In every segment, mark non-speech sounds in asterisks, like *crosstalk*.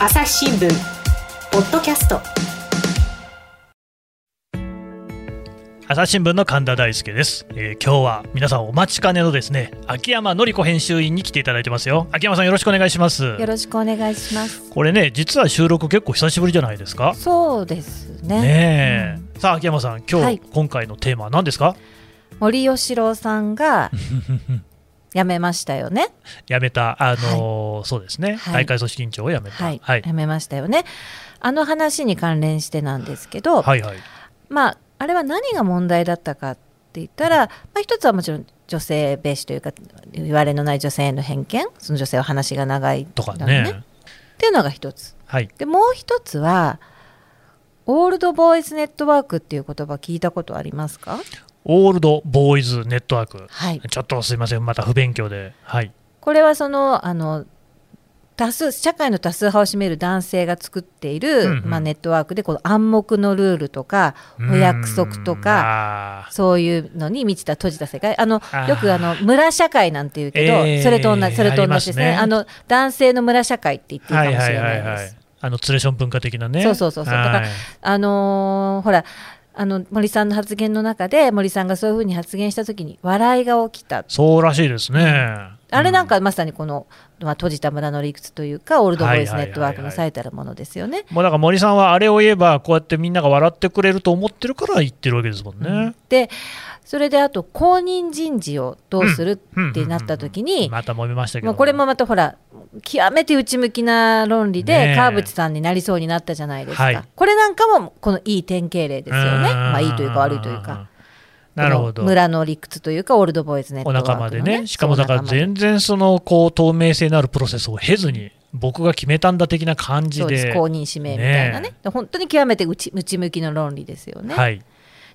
朝日新聞ポッドキャスト。朝日新聞の神田大輔です、えー今日は皆さんお待ちかねのですね秋山紀子編集員に来ていただいてますよ。秋山さんよろしくお願いします。よろしくお願いします。これね実は収録結構久しぶりじゃないですか？そうですね。ねえ、さあ秋山さん今日、はい。今回のテーマは何ですか？森喜朗さんが *laughs* 辞めましたよね。辞めたあのーそうですね、はい大会組織委員長を辞めたはい、はい辞めましたよね。あの話に関連してなんですけど、はいはいまああれは何が問題だったかって言ったら、まあ一つはもちろん女性蔑視というか言われのない女性への偏見、その女性は話が長いとかのねっていうのが一つ。はいでもう一つは。オールドボーイズネットワークっていう言葉聞いたことありますか？オールドボーイズネットワークはい。ちょっとすいません。また不勉強で。はい。これはそのあの多数社会の多数派を占める男性が作っている、うんうん。まあ、ネットワークでこの暗黙のルールとかお約束とかかそういうのに満ちた閉じた世界。あのよくあの村社会なんていうけど、えー。それと同じそれと同じですね。ね。あの男性の村社会って言っていいかもしれないです。はいはいはいはい。あのツレション文化的なね。そうそうそうそう。だからはい。あのーほらあの森さんの発言の中で森さんがそういうふうに発言した時に笑いが起きたそうらしいですね。あれなんうかまさにこの、まあ、閉じた村の理屈というかオールドボーイズはいはいはいはいネットワークの最たるものですよね。もうだから森さんはあれを言えばこうやってみんなが笑ってくれると思ってるから言ってるわけですもんね。でそれであと公認人事をどうするってなった時に、また揉めましたけど。これもまたほら極めて内向きな論理で川淵さんになりそうになったじゃないですか、はい。これなんかもこのいい典型例ですよね。まあいいというか悪いというか。なるほど。村の理屈というかオールドボーイズネットお仲間でね。しかもだから全然そのこう透明性のあるプロセスを経ずに僕が決めたんだ的な感じで。公認指名みたいなね。ねで本当に極めて内内向きの論理ですよね。はい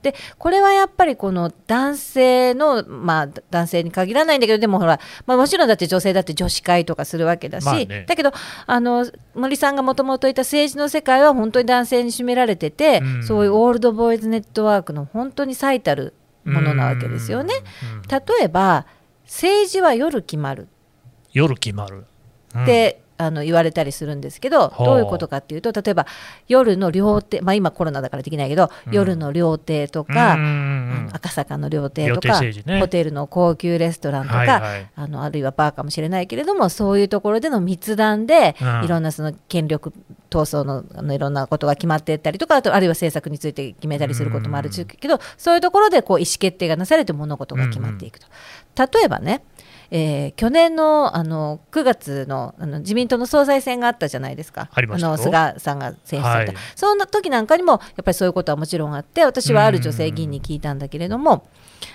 でこれはやっぱりこの男性のまあ男性に限らないんだけどでもほら、まあ、もちろんだって女性だって女子会とかするわけだし、まあね。だけどあの森さんがもともといた政治の世界は本当に男性に占められてて、うん。そういうオールドボーイズネットワークの本当に最たるものなわけですよね。例えば政治は夜決まる。夜決まる。うん。って、あの言われたりするんですけど、どういうことかっていうと例えば夜の料亭まあ今コロナだからできないけど、うん。夜の料亭とか、うん赤坂の料亭とか、ね。ホテルの高級レストランとか、はいはい。あのあるいはバーかもしれないけれどもそういうところでの密談で、うん。いろんなその権力闘争のあのいろんなことが決まっていったりとかあとあるいは政策について決めたりすることもあるけど、そういうところでこう意思決定がなされて物事が決まっていくと。例えばねえー去年のあの9月のあの自民党の総裁選があったじゃないですか、ありましたよ。の菅さんが選出された、はい。そんな時なんかにもやっぱりそういうことはもちろんあって私はある女性議員に聞いたんだけれども、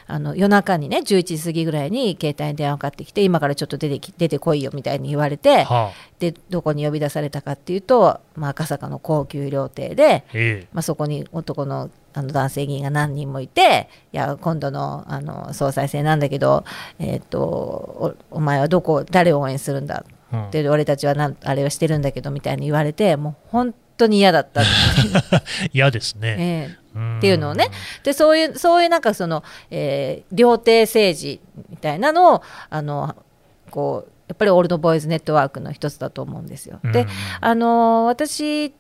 あの夜中にね11時過ぎぐらいに携帯に電話かかってきて今からちょっと出てき出てこいよみたいに言われてはあ。でどこに呼び出されたかっていうと、まあ、赤坂の高級料亭で、ええ。まあ、そこに男のあの男性議員が何人もいていや今度のあの総裁選なんだけど、えー、とおお前はどこ誰を応援するんだ？うん。で俺たちはなんあれをしてるんだけどみたいに言われてもう本当に嫌だったって, *laughs* 嫌ですね。えっていうのをね。でそういうそういうなんかその、えー料亭政治みたいなのをあのこうやっぱりオールドボーイズネットワークの一つだと思うんですよ。でうん。あの私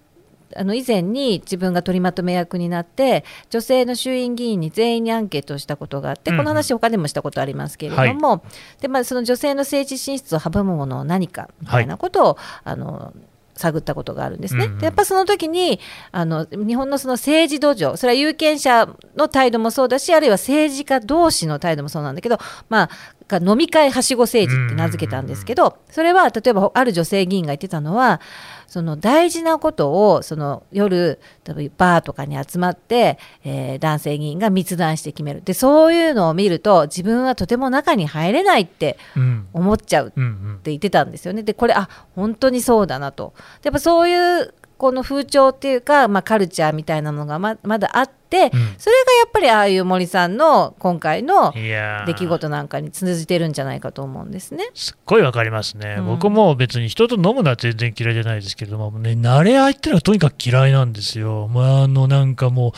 あの以前に自分が取りまとめ役になって女性の衆院議員に全員にアンケートをしたことがあって、この話他でもしたことありますけれども、でまあ、その女性の政治進出を阻むものは何かみたいなことを、あの探ったことがあるんですね。うんうんでやっぱその時にあの日本のその政治土壌それは有権者の態度もそうだしあるいは政治家同士の態度もそうなんだけど、まあ、が飲み会はしご政治って名付けたんですけど、それは例えばある女性議員が言ってたのはその大事なことをその夜バーとかに集まって、えー男性議員が密談して決めるでそういうのを見ると自分はとても中に入れないってうん思っちゃうって言ってたんですよね。でこれあ本当にそうだなと。でやっぱそういうこの風潮っていうか、まあ、カルチャーみたいなのがままだあって、うんそれがやっぱりああいう森さんの今回の出来事なんかに通じてるんじゃないかと思うんですね。すっごいわかりますね、うん僕も別に人と飲むのは全然嫌いじゃないですけれども、ね、慣れ合いっていうのはとにかく嫌いなんですよ。まあ、あのなんかもう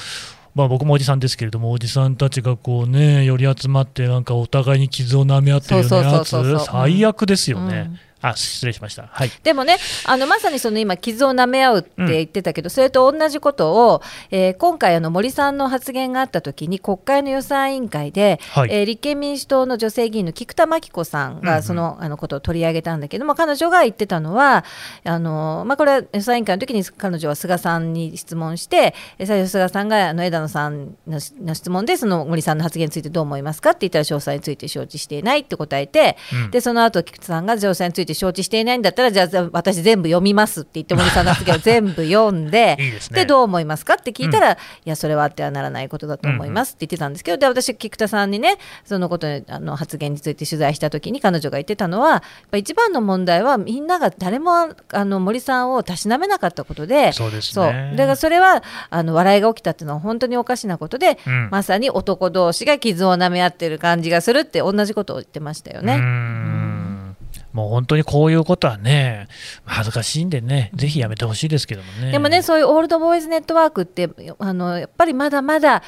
まあ、僕もおじさんですけれども、おじさんたちがこうね、寄り集まって、なんかお互いに傷を舐め合ってるようなやつ最悪ですよね。あ失礼しました。はい。でもね、あのまさにその今、傷を舐め合うって言ってたけど、それと同じことを、えー今回、あの森さんの発言があったときに、国会の予算委員会で、はいえー立憲民主党の女性議員の菊田真紀子さんうんうんがその,、あのことを取り上げたんだけども、彼女が言ってたのは、あのまあ、これは予算委員会の時に彼女は菅さんに質問して、えー最初、菅さんがあの枝野さんのの質問で、その森さんの発言についてどう思いますかって言ったら、詳細について承知していないって答えて、うんでその後菊池さんが詳細について承知していないんだったらじゃあ私全部読みますって言って森さんの発言を *laughs* 全部読んでいいですね。どう思いますかって聞いたら、いやそれはあってはならないことだと思いますって言ってたんですけど、で私菊田さんにねそのことにあの発言について取材した時に彼女が言ってたのはやっぱ一番の問題はみんなが誰もあの森さんをたしなめなかったことでそうですそう。ね。だからそれはあの笑いが起きたっていうのは本当におかしなことで、うん。まさに男同士が傷を舐め合ってる感じがするって同じことを言ってましたよね。もう本当にこういうことはね、恥ずかしいんでね、ぜひやめてほしいですけどもね。でもね、そういうオールドボーイズネットワークって、あのやっぱりまだまだ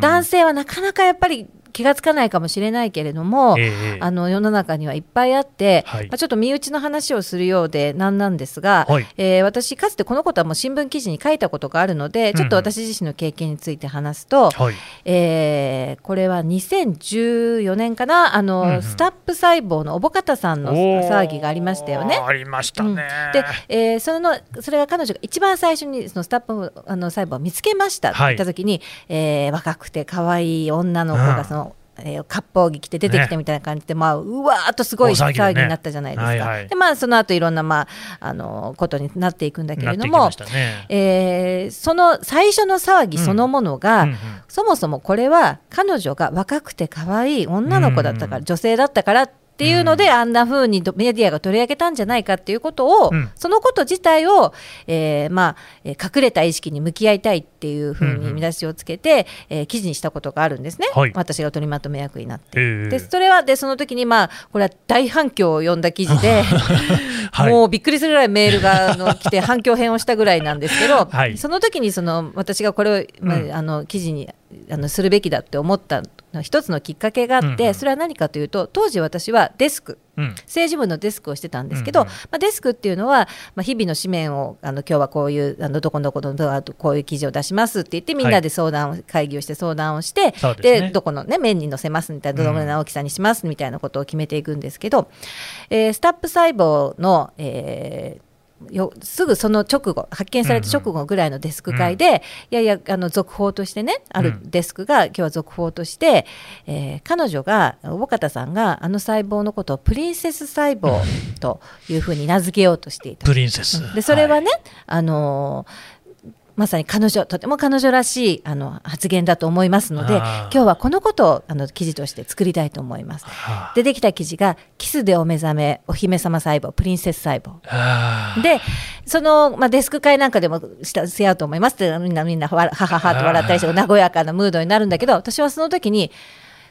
男性はなかなかやっぱり気がつかないかもしれないけれども、ええええ。あの世の中にはいっぱいあって、はい。まあ、ちょっと身内の話をするようでなんなんですが、はい。えー私、かつてこのことはもう新聞記事に書いたことがあるので、ちょっと私自身の経験について話すと、はい。えーこれは2014年かな、あのうんうん。スタップ細胞のおぼかたさんの騒ぎがありましたよね。ありましたうん。ね。で、えーそれのそれが彼女が一番最初にそのスタップあの細胞を見つけましたって言った時に、えー若くて可愛い女の子うん。がその、えー割烹着着て出てきてみたいな感じで、まあ、うわーっとすごい大騒ぎになったじゃないですか。はいはい。でまあその後いろんな、まあ、あのことになっていくんだけれどもね。えーその最初の騒ぎそのものが、うんうん。そもそもこれは彼女が若くて可愛い女の子だったから、うん。女性だったからっていうので、うん。あんな風にどメディアが取り上げたんじゃないかっていうことを、うん。そのこと自体を、えーまあ、えー隠れた意識に向き合いたいっていう風うに見出しをつけて、えー記事にしたことがあるんですね、はい。私が取りまとめ役になって。ええでそれはでその時にまあこれは大反響を呼んだ記事で、*laughs* はい。もうびっくりするぐらいメールがあの来て反響編をしたぐらいなんですけど、はい。その時にその私がこれを、まあうん。あの記事にあのするべきだって思った一つのきっかけがあって、それは何かというと当時私はデスクうん。政治部のデスクをしてたんですけど、まあ、デスクっていうのは、まあ、日々の紙面をあの今日はこういうあのどこどこのどこういう記事を出しますって言ってみんなで相談を、会議をして相談をしてでどこの、ね、面に載せますみたいなどのぐらいの大きさにしますみたいなことを決めていくんですけど、えースタップ細胞の、えーよすぐその直後発見された直後ぐらいのデスク会で、いやいやあの続報としてねあるデスクが、今日は続報として、えー彼女が小方さんがあの細胞のことをプリンセス細胞というふうに名付けようとしていた。プリンセス。でそれはね、あのーまさに彼女とても彼女らしいあの発言だと思いますので今日はこのことをあの記事として作りたいと思います。はあ出てきた記事が「キスでお目覚めお姫様細胞プリンセス細胞」はあでその、まあ、デスク会なんかでもしたせやうと思いますってみんなみんなわはははと笑ったりして和やかなムードになるんだけど私はその時に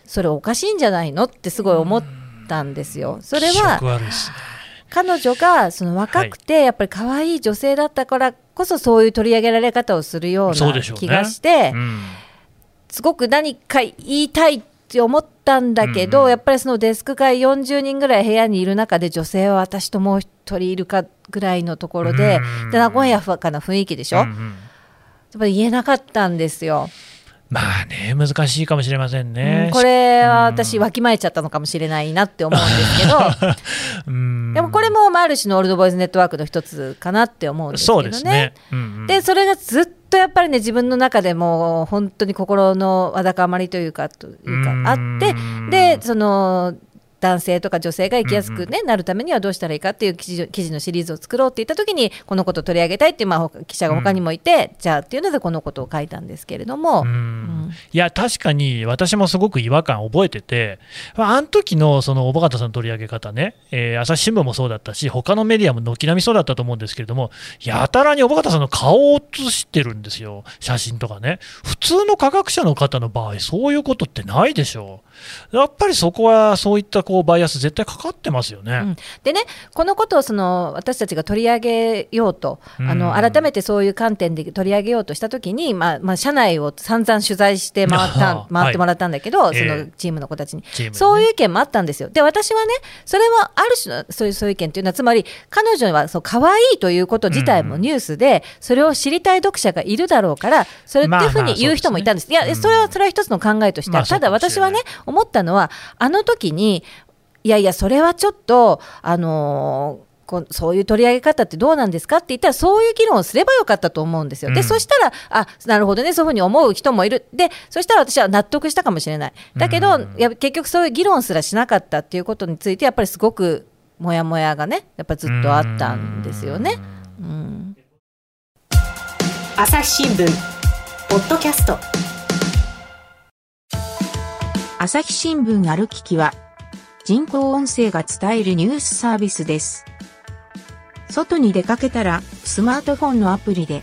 それおかしいんじゃないのってすごい思ったんですよ。それ気は。彼女がその若くてやっぱり可愛い女性だったからこそそういう取り上げられ方をするような気がしてうん。すごく何か言いたいって思ったんだけど、うんうん。やっぱりそのデスク会40人ぐらい部屋にいる中で女性は私ともう一人いるかぐらいのところでうん。で和やかな雰囲気でしょ、やっうん。うんぱり言えなかったんですよ。まあね、難しいかもしれませんうねん。これは私わきまえちゃったのかもしれないなって思うんですけど *laughs* うんでもこれもまあある種のオールドボーイズネットワークの一つかなって思うんですけそどね。うですね。うんうんでそれがずっとやっぱりね自分の中でもう本当に心のわだかまりというかというかあってうんでその男性とか女性が生きやすく、ねなるためにはどうしたらいいかっていう記事記事のシリーズを作ろうって言った時にこのことを取り上げたいっていう、まあ、他記者が他にもいて、じゃあっていうのでこのことを書いたんですけれども、うん。うん。いや、確かに私もすごく違和感を覚えてて、まああの時のその小保方さんの取り上げ方ね、えー朝日新聞もそうだったし、他のメディアも軒並みそうだったと思うんですけれども、やたらに小保方さんの顔を写してるんですよ、写真とかね。普通の科学者の方の場合、そういうことってないでしょ。う。やっぱりそこはそういったこうバイアス絶対かかってますよね。うん。でねこのことをその私たちが取り上げようと、うん。あの改めてそういう観点で取り上げようとしたときに、まあまあ、社内を散々取材して回っあ。たあ回ってもらったんだけど、そはいえのチームの子たちに、チーそういう意見もあったんですよ。で私はねそれはある種のそういうそういう意見というのはつまり彼女はそう可愛いということ自体もニュースで、それを知りたい読者がいるだろうからそれっていうふうに言う人もいたんです。いやそれはそれは一つの考えとしてある、まあそうただ私はね思ったのはあの時にいやいやそれはちょっとあのーこうそういう取り上げ方ってどうなんですかって言ったらそういう議論をすればよかったと思うんですよ。で、うん。そしたらあなるほどねそういうふうに思う人もいる。でそしたら私は納得したかもしれない。だけど、うん。いや結局そういう議論すらしなかったっていうことについてやっぱりすごくモヤモヤがねやっぱずっとあったんですよね。うん。朝日新聞。ポッドキャスト。朝日新聞歩ききは、人工音声が伝えるニュースサービスです。外に出かけたら、スマートフォンのアプリで、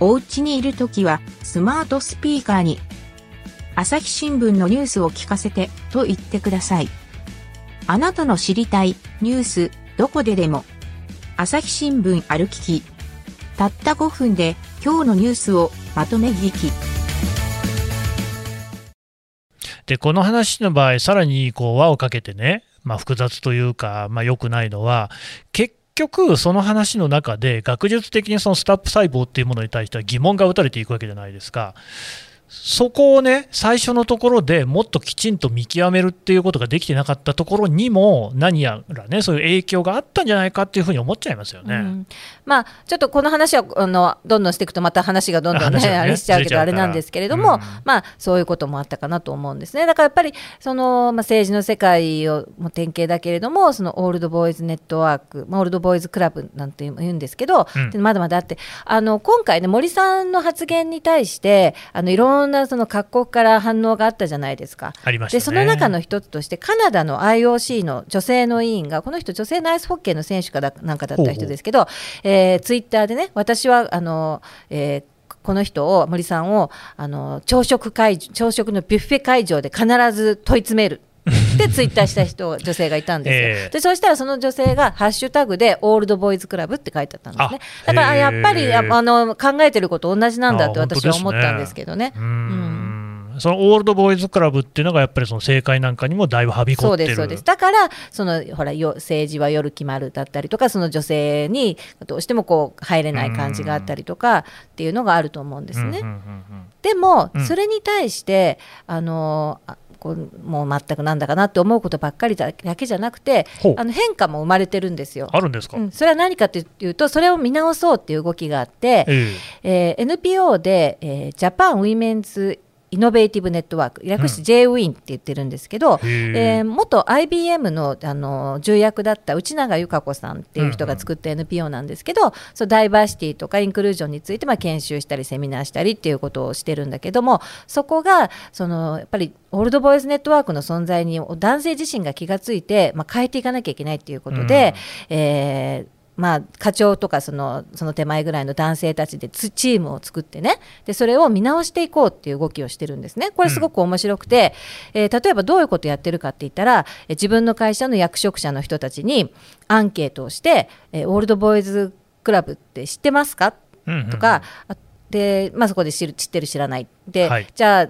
お家にいるときは、スマートスピーカーに、朝日新聞のニュースを聞かせて、と言ってください。あなたの知りたい、ニュース、どこででも、朝日新聞歩きき。たった5分で、今日のニュースをまとめ聞き。でこの話の場合、さらにこう輪をかけてね、まあ、複雑というか、まあ、良くないのは、結局、その話の中で、学術的にそのスタップ細胞っていうものに対しては疑問が打たれていくわけじゃないですか。そこをね、最初のところでもっときちんと見極めるっていうことができてなかったところにも、何やらね、そういう影響があったんじゃないかっていうふうに思っちゃいますよね。うん。まあ、ちょっとこの話はあのどんどんしていくとまた話がどんどんねねあれしちゃうけどあれなんですけれど。も、うん。まあ、そういうこともあったかなと思うんですね。だからやっぱりその、まあ、政治の世界をも典型だけれどもそのオールドボーイズネットワーク、まあオールドボーイズクラブなんて言うんですけど、うん。でまだまだあってあの今回ね森さんの発言に対してあのいろんなその各国から反応があったじゃないですか。ありましたね。でその中の一つとしてカナダの IOC の女性の委員がこの人女性のアイスホッケーの選手かだなんかだった人ですけどえーツイッターでね私はあの、えーこの人を森さんをあの朝食会朝食のビュッフェ会場で必ず問い詰める。でツイッターした人 *laughs* 女性がいたんですよ、ええ。でそうしたらその女性がハッシュタグでオールドボーイズクラブって書いてあったんですね。あだからやっぱりああの考えてること同じなんだってあ私は思ったんですけどね。うーん。そのオールドボーイズクラブっていうのが、やっぱりその政界なんかにもだいぶはびこってる。ですそうです。だからそのほらよ政治は夜決まるだったりとかその女性にどうしてもこう入れない感じがあったりとかっていうのがあると思うんですね。でも、うん。それに対してあのあこうもう全くなんだかなって思うことばっかりだだけじゃなくてあの変化も生まれてるんですよ。あるんですか、うん、それは何かというとそれを見直そうっていう動きがあって、ええ。ー NPO で、えー Japan Women'sイノベーティブネットワーク略して JWIN って言ってるんですけど、えへー。えー元 IBM のあの重役だった内永由香子さんっていう人が作った NPO なんですけど、そうダイバーシティとかインクルージョンについてまあ研修したりセミナーしたりっていうことをしてるんだけどもそこがそのやっぱりオールドボーイズネットワークの存在に男性自身が気がついて、まあ、変えていかなきゃいけないっていうことで、えーまあ、課長とかそのその手前ぐらいの男性たちでつチームを作ってね。でそれを見直していこうっていう動きをしてるんですね。これすごく面白くて、えー例えばどういうことやってるかって言ったらえー自分の会社の役職者の人たちにアンケートをして、えーオールドボーイズクラブって知ってますかうんうんうんとか、あでまあ、そこで知る知ってる知らないで、はいじゃあ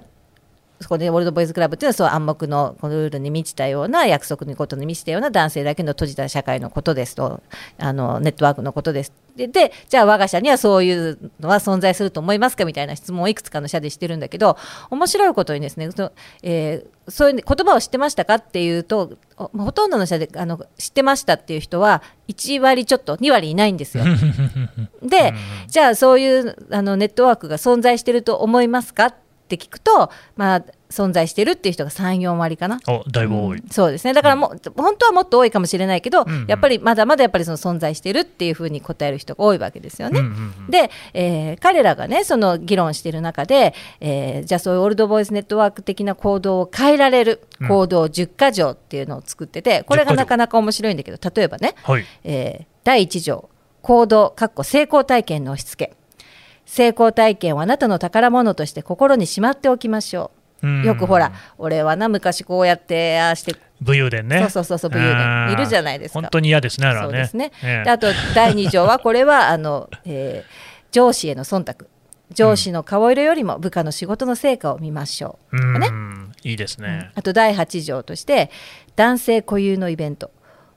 そこでオールドボーイズクラブっていうのはそう暗黙のこのルールに満ちたような約束のことに満ちたような男性だけの閉じた社会のことですとあのネットワークのことですででじゃあ我が社にはそういうのは存在すると思いますかみたいな質問をいくつかの社でしてるんだけど面白いことにですねその、えーそういう言葉を知ってましたかっていうとほほとんどの社であの知ってましたっていう人は1割ちょっと2割いないんですよ。*laughs* で、じゃあそういうあのネットワークが存在してると思いますかって聞くと、まあ、存在してるっていう人が3、4割かな。おだいぶ多い、うん。そうですね。だからもう、本当はもっと多いかもしれないけど、うんうん。やっぱりまだまだやっぱりその存在してるっていうふうに答える人が多いわけですよね。うんうんうん。で、えー彼らがねその議論している中で、えーじゃあそういうオールドボーイズネットワーク的な行動を変えられる行動10か条っていうのを作ってて、これがなかなか面白いんだけど例えばね、はい。えー第1条行動かっこ成功体験の押し付け成功体験をあなたの宝物として心にしまっておきましょう。うん。よくほら俺はな昔こうやってああして武勇伝ね。そうそうそうそう武勇伝。いるじゃないですか。本当に嫌ですね、あれはね。そうですね。えあと *laughs* 第2条はこれはあの、えー上司への忖度。上司の顔色よりも部下の仕事の成果を見ましょう、うん。ね。いいですね。あと第8条として男性固有のイベント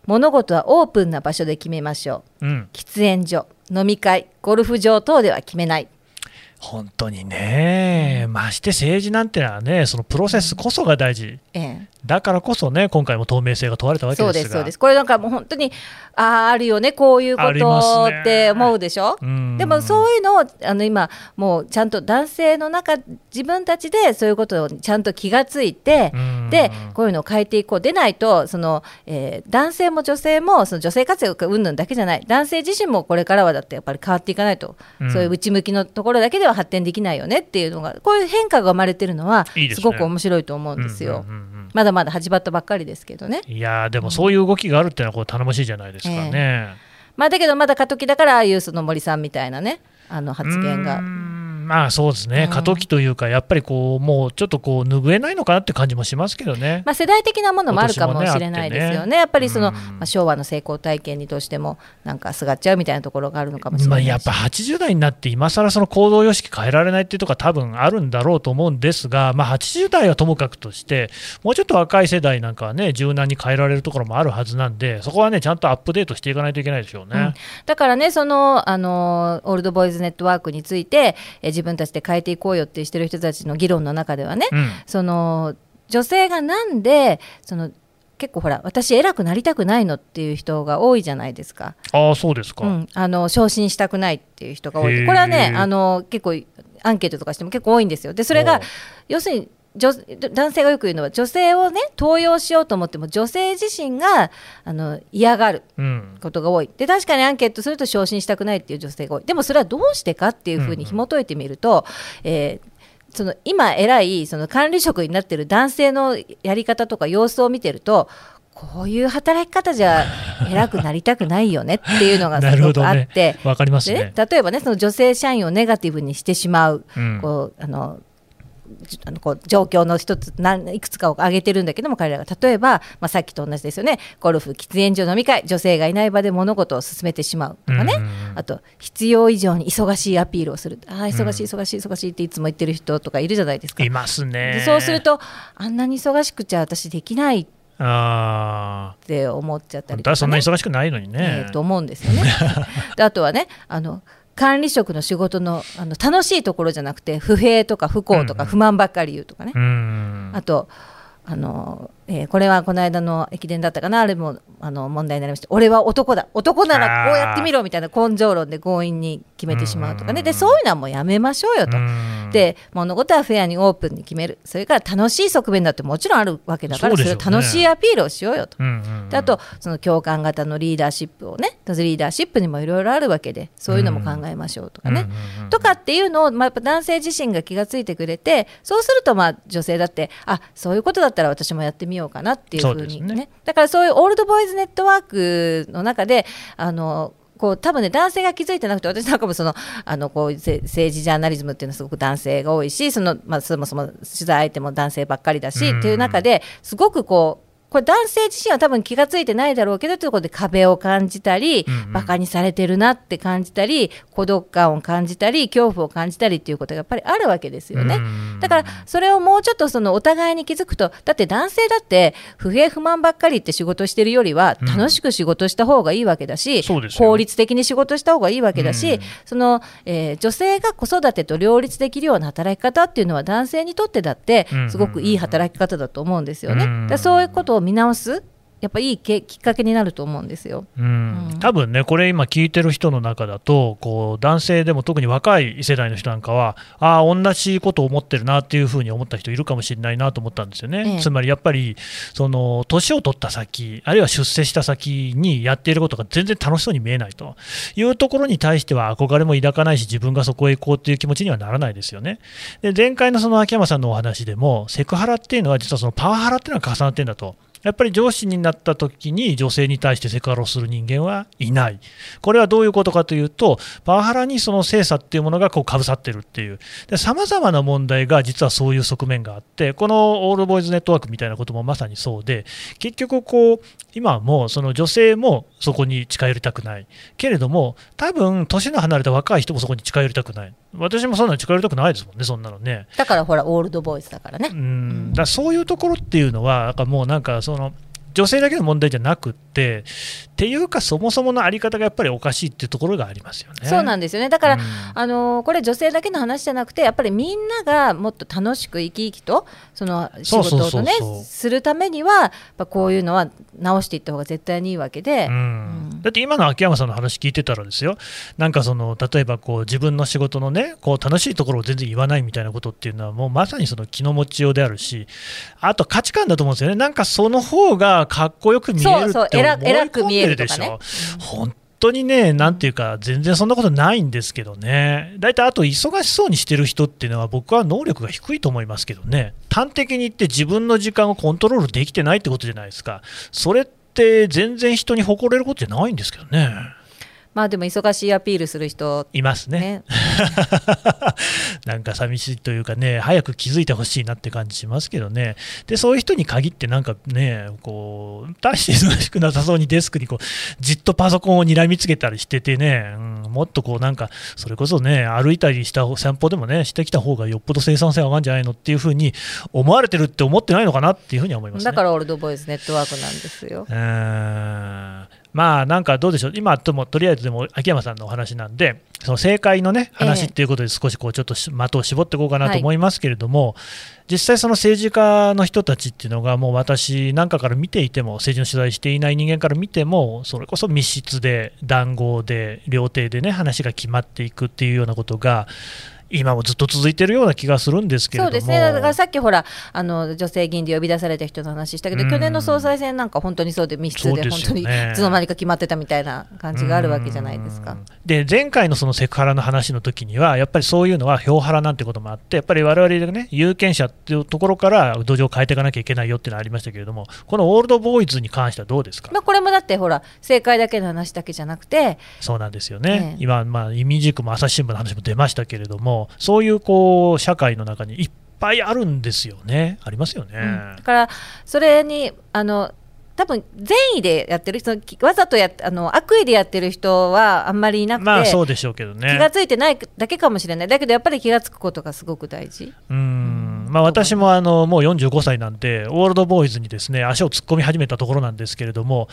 物事はオープンな場所で決めましょう。うん、喫煙所飲み会ゴルフ場等では決めない本当にね、まして政治なんてのはね、そのプロセスこそが大事。ええ。だからこそね、今回も透明性が問われたわけそうですが。ですそうです。これなんかもう本当にあああるよねこういうことねって思うでしょ、うん。でもそういうのをあの今もうちゃんと男性の中自分たちでそういうことをちゃんと気がついて、うん。でこういうのを変えていこう。でないとその、えー男性も女性もその女性活躍云々だけじゃない。男性自身もこれからはだってやっぱり変わっていかないと、うん。そういう内向きのところだけでは発展できないよねっていうのがこういう変化が生まれてるのはすごく面白いと思うんですよ。まだまだ始まったばっかりですけどね。いやーでもそういう動きがあるっていうのはこう頼もしいじゃないですかね。まあ、だけどまだ過渡期だからああいうその森さんみたいなねあの発言が。んまあそうですね、うん。過渡期というか、やっぱりこうもうちょっとこう拭えないのかなって感じもしますけどね。まあ、世代的なものもあるかもしれないですよね、ねねやっぱりその、うん。まあ、昭和の成功体験にとしても、なんかすがっちゃうみたいなところがあるのかもしれないし、まあ、やっぱ80代になって、今更その行動様式変えられないっていうところは多分あるんだろうと思うんですが、まあ、80代はともかくとして、もうちょっと若い世代なんかはね、柔軟に変えられるところもあるはずなんで、そこはね、ちゃんとアップデートしていかないといけないでしょうね。うん。だからね、そのあのオールドボーイズネットワークについて、え自分たちで変えていこうよってしてる人たちの議論の中ではね、うん。その女性がなんでその結構ほら私偉くなりたくないのっていう人が多いじゃないですか。ああ、そうですか。うん、あの昇進したくないっていう人が多い。これはねあの結構アンケートとかしても結構多いんですよ。でそれが要するに女男性がよく言うのは女性をね登用しようと思っても女性自身があの嫌がるうんことが多いで確かにアンケートすると昇進したくないっていう女性が多いでもそれはどうしてかっていうふうに紐解いてみると、えーその今偉いその管理職になってる男性のやり方とか様子を見てるとこういう働き方じゃ偉くなりたくないよね *laughs* っていうのがなすごくあって。。わかりますでねね。例えばねその女性社員をネガティブにしてしまう,、うんこうあのじあのこう状況の一つなんいくつかを挙げてるんだけども彼らが。例えば、まあ、さっきと同じですよね。ゴルフ喫煙所飲み会女性がいない場で物事を進めてしまうとかね、うんあと必要以上に忙しいアピールをする。あー忙しい忙しい忙しいっていつも言ってる人とかいるじゃないですか。いますでね。そうするとあんなに忙しくちゃ私できない。っああ、て思っちゃったりとか、ね。そんなに忙しくないのにね。えーと思うんですよね。*laughs* であとはねあの管理職の仕事のあの楽しいところじゃなくて不平とか不幸とかうんうん不満ばっかり言うとかね、うん。あとあの、えーこれはこの間の駅伝だったかな？あれもあの問題になりました。俺は男だ。男ならこうやってみろみたいな根性論で強引に決めてしまうとかね。でそういうのはもうやめましょうよと。うん、で物事はフェアにオープンに決める。それから楽しい側面だってもちろんあるわけだからそ,、ね。れを楽しいアピールをしようよと。であとその共感型のリーダーシップをねリーダーシップにもいろいろあるわけでそういうのも考えましょうとかね。とかっていうのを、まあ、やっぱ男性自身が気がついてくれてそうするとまあ女性だってあそういうことだったら私もやってみようかなっていうふうにね。ね。だからそういうオールドボーイズネットワークの中であのこう多分ね男性が気づいてなくて私なんかもそのあのこうせ政治ジャーナリズムっていうのはすごく男性が多いしその、まあ、そもそも取材相手も男性ばっかりだしうん。っていう中ですごくこうこれ男性自身は多分気がついてないだろうけどというところで壁を感じたり、うんうん。バカにされてるなって感じたり孤独感を感じたり恐怖を感じたりっていうことがやっぱりあるわけですよね。うんだからそれをもうちょっとそのお互いに気づくとだって男性だって不平不満ばっかりって仕事してるよりはうん楽しく仕事した方がいいわけだし、そうですよ効率的に仕事した方がいいわけだし、うん。そのえー女性が子育てと両立できるような働き方っていうのは男性にとってだってうんすごくいい働き方だと思うんですよね。うんだそういうことを見直す？やっぱいいけきっかけになると思うんですよ。うんうん多分ね、これ今聞いてる人の中だと、こう男性でも特に若い世代の人なんかは、ああ、同じことを思ってるなっていうふうに思った人いるかもしれないなと思ったんですよね。ええつまりやっぱり、その年を取った先、あるいは出世した先にやっていることが全然楽しそうに見えないというところに対しては憧れも抱かないし、自分がそこへ行こうっていう気持ちにはならないですよね。で前回のその秋山さんのお話でも、セクハラっていうのは、実はそのパワハラっていうのが重なってるんだと。やっぱり上司になった時に女性に対してセクハラをする人間はいない、これはどういうことかというと、パワハラにその性差っていうものがこうかぶさってるっていう、さまざまな問題が実はそういう側面があって、このオールボーイズネットワークみたいなこともまさにそうで、結局こう、今もその女性もそこに近寄りたくない、けれども、多分年の離れた若い人もそこに近寄りたくない、私もそんなに近寄りたくないですもんね、そんなのね。だからほらオールドボーイズだからね。うん。だからそういうところっていうのは、なんかもうなんかその、no 女性だけの問題じゃなくって、っていうか、そもそものあり方がやっぱりおかしいっていうところがありますよね。そうなんですよね。だから、うん。あのこれ女性だけの話じゃなくてやっぱりみんながもっと楽しく生き生きとその仕事をねするためにはやっぱこういうのは直していった方が絶対にいいわけで、うん。うん。だって今の秋山さんの話聞いてたらですよ、なんかその例えばこう自分の仕事のね、こう楽しいところを全然言わないみたいなことっていうのは、もうまさにその気の持ちようであるし、あと価値観だと思うんですよね、なんかその方がかっこよく見えるって思い偉く見え込んでるでしょ。本当にね、なんていうか、全然そんなことないんですけどね、大体あと忙しそうにしてる人っていうのは、僕は能力が低いと思いますけどね、端的に言って自分の時間をコントロールできてないってことじゃないですか、それって全然人に誇れることじゃないんですけどね、まあでも忙しいアピールする人いますね。ね *laughs* なんか寂しいというかね、早く気づいてほしいなって感じしますけどね、でそういう人に限って、なんかね、こう大して忙しくなさそうにデスクにこうじっとパソコンを睨みつけたりしててね、うん、もっとこうなんか、それこそね、歩いたりした散歩でもね、してきた方がよっぽど生産性上がるんじゃないのっていうふうに思われてるって思ってないのかなっていうふうには思いますね。だからオールドボーイズネットワークなんですよう。ーんまあなんかどうでしょう、今ともとりあえずでも秋山さんのお話なんで、その正解のね、話っていうことで少しこうちょっとし的を絞っていこうかなと思いますけれども、実際、その政治家の人たちっていうのが、もう私なんかから見ていても、政治の取材していない人間から見ても、それこそ密室で、談合で、料亭でね、話が決まっていくっていうようなことが、今もずっと続いてるような気がするんですけれども。そうですね。だからさっきほらあの女性議員で呼び出された人の話したけど、うん。去年の総裁選なんか本当にそうで密室で本当にいつの間にか決まってたみたいな感じがあるわけじゃないですか。うん。で前回のそのセクハラの話の時には、やっぱりそういうのは票ハラなんてこともあって、やっぱり我々でね、有権者っていうところから土壌を変えていかなきゃいけないよっていうのはありましたけれども、このオールドボーイズに関してはどうですか、まあ、これもだってほら正解だけの話だけじゃなくてそうなんですよね、ええ今、まあ、イミジクも朝日新聞の話も出ましたけれども、そういうこう社会の中にいっぱいあるんですよね、ありますよね。うんだからそれにあの多分善意でやってる人きわざとやっあの悪意でやってる人はあんまりいなくて、まあそうでしょうけどね。気がついてないだけかもしれない。だけどやっぱり気がつくことがすごく大事。うん。まあ、私もあのもう45歳なんで、オールドボーイズにですね足を突っ込み始めたところなんですけれども、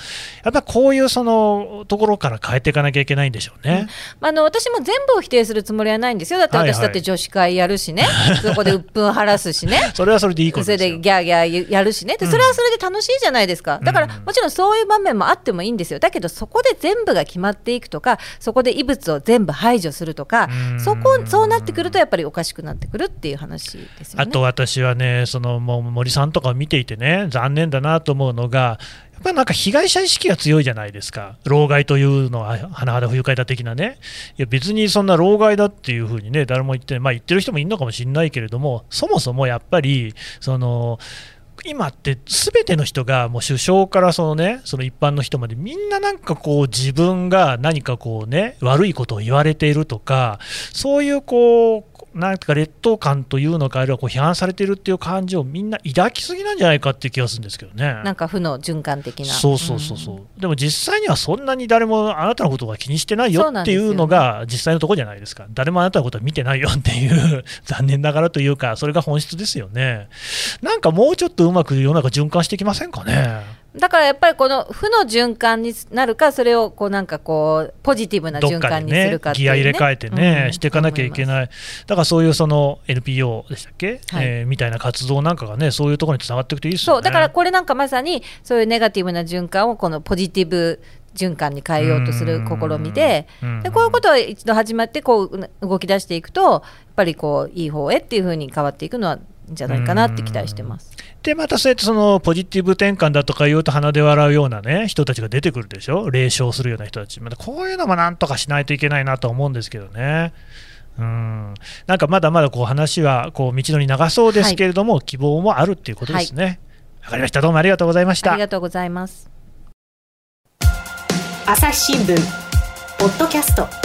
やっぱりこういうそのところから変えていかなきゃいけないんでしょうね。まあ、あの私も全部を否定するつもりはないんですよ。だってはいはい。私だって女子会やるしね、*laughs* そこで鬱憤晴らすしね。それはそれでいいことそれでギャーギャーやるしね。でそれはそれで楽しいじゃないですか、だからもちろんそういう場面もあってもいいんですよ。だけどそこで全部が決まっていくとかそこで異物を全部排除するとかうん。そこそうなってくるとやっぱりおかしくなってくるっていう話ですよね。あと私はね、そのもう森さんとかを見ていてね、残念だなと思うのが、やっぱりなんか被害者意識が強いじゃないですか、老害というのは、甚だ不愉快だ的なね、いや別にそんな老害だっていうふうにね、誰も言って、まあ、言ってる人もいるのかもしれないけれども、そもそもやっぱり、その、今ってすべての人がもう首相からそのねその一般の人までみんななんかこう自分が何かこうね悪いことを言われているとかそういうこうなんか劣等感というのかあるいはこう批判されているっていう感じをみんな抱きすぎなんじゃないかっていう気がするんですけどね。なんか負の循環的なそうそうそうそう、でも実際にはそんなに誰もあなたのことが気にしてないよっていうのが実際のところじゃないですか、誰もあなたのことは見てないよっていう、残念ながらというか、それが本質ですよね。なんかもうちょっとうまく世の中循環してきませんかね。だからやっぱりこの負の循環になるかそれをこうなんかこうポジティブな循環にするか、っていう、ギア入れ替えてね、うん。していかなきゃいけない、だからそういうその NPO でしたっけ、はい。えーみたいな活動なんかがね、そういうところにつながっていくといいですよね。そう。だからこれなんかまさにそういうネガティブな循環をこのポジティブ循環に変えようとする試みでうん。でこういうことが一度始まってこう動き出していくとやっぱりこういい方へっていうふうに変わっていくのはいいんじゃないかなって期待してます。で、またそうやってそのポジティブ転換だとか言うと鼻で笑うようなね、人たちが出てくるでしょ、霊笑するような人たち、またこういうのもなんとかしないといけないなと思うんですけどね。うん、なんかまだまだこう話はこう道のり長そうですけれども、希望もあるっていうことですね。わかりました。どうもありがとうございましたあり。がとうございます。朝日新聞ポッドキャスト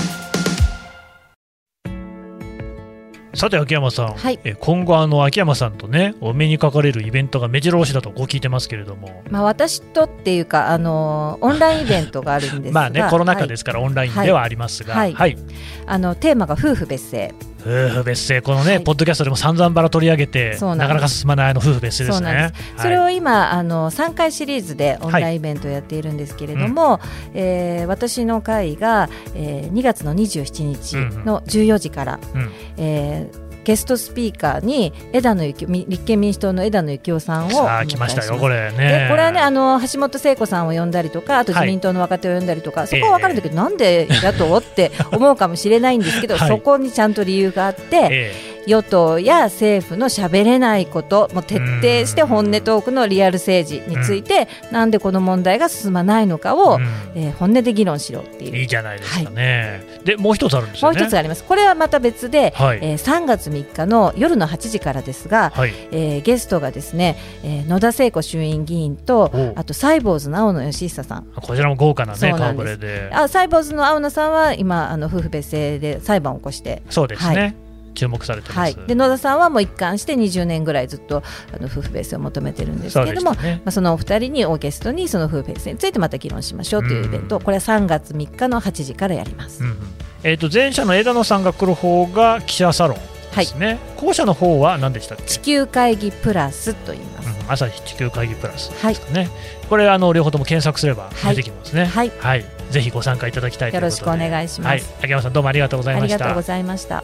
さて秋山さん、はい。え今後あの秋山さんとねお目にかかれるイベントが目白押しだとこう聞いてますけれども。まあ、私とっていうか、あのオンラインイベントがあるんですが。*laughs* まあねコロナ禍はいですからオンラインではありますが、は、はいい。はい。あのテーマが夫婦別姓夫婦別姓。このね、はい。ポッドキャストでも散々バラ取り上げてななかなか進まないあの夫婦別姓ですそうなんね。それはい。を今あの3回シリーズでオンラインイベントをやっているんですけれども、えー私の会が、えー2月の27日の14時から、うん。えーゲストスピーカーに枝野幸み立憲民主党の枝野幸男さんをさあ来ましたよこれね。でこれはねあの橋本聖子さんを呼んだりとかあと自民党の若手を呼んだりとか、そこは分かるんだけど、なんで野党って思うかもしれないんですけど、*laughs* はい。そこにちゃんと理由があって、え与党や政府の喋れないこともう徹底して本音トークのリアル政治について、なんでこの問題が進まないのかえを、うんえー本音で議論しろっていう。いいじゃないですかね。でもう一つあるんですもう。一つあります。これはまた別で、はい、えー3月3日の夜の8時からですが、はい。えーゲストがですね、えー野田聖子衆院議員とおあとサイボーズの青野義久さんこちらも豪華なね顔ぶれで。あサイボーズの青野さんは今あの夫婦別姓で裁判を起こして、そうですね。は注目されてます。はい、で野田さんはもう一貫して20年ぐらいずっとあの夫婦別姓を求めてるんですけれども、でしたね。まあ、そのお二人にオーケストにその夫婦別姓についてまた議論しましょうというイベント、うんこれは3月3日の8時からやります。うんうんえっ、と前者の枝野さんが来る方が記者サロンですね。後者の方は何でしたっけ？地球会議プラスと言います。うん朝日地球会議プラスはいですかね。これあの両方とも検索すればはい出てきますね。はい、はい。ぜひご参加いただきたい。よろしくお願いします。はい。秋山さんどうもありがとうございましたありがとうご。ざいました。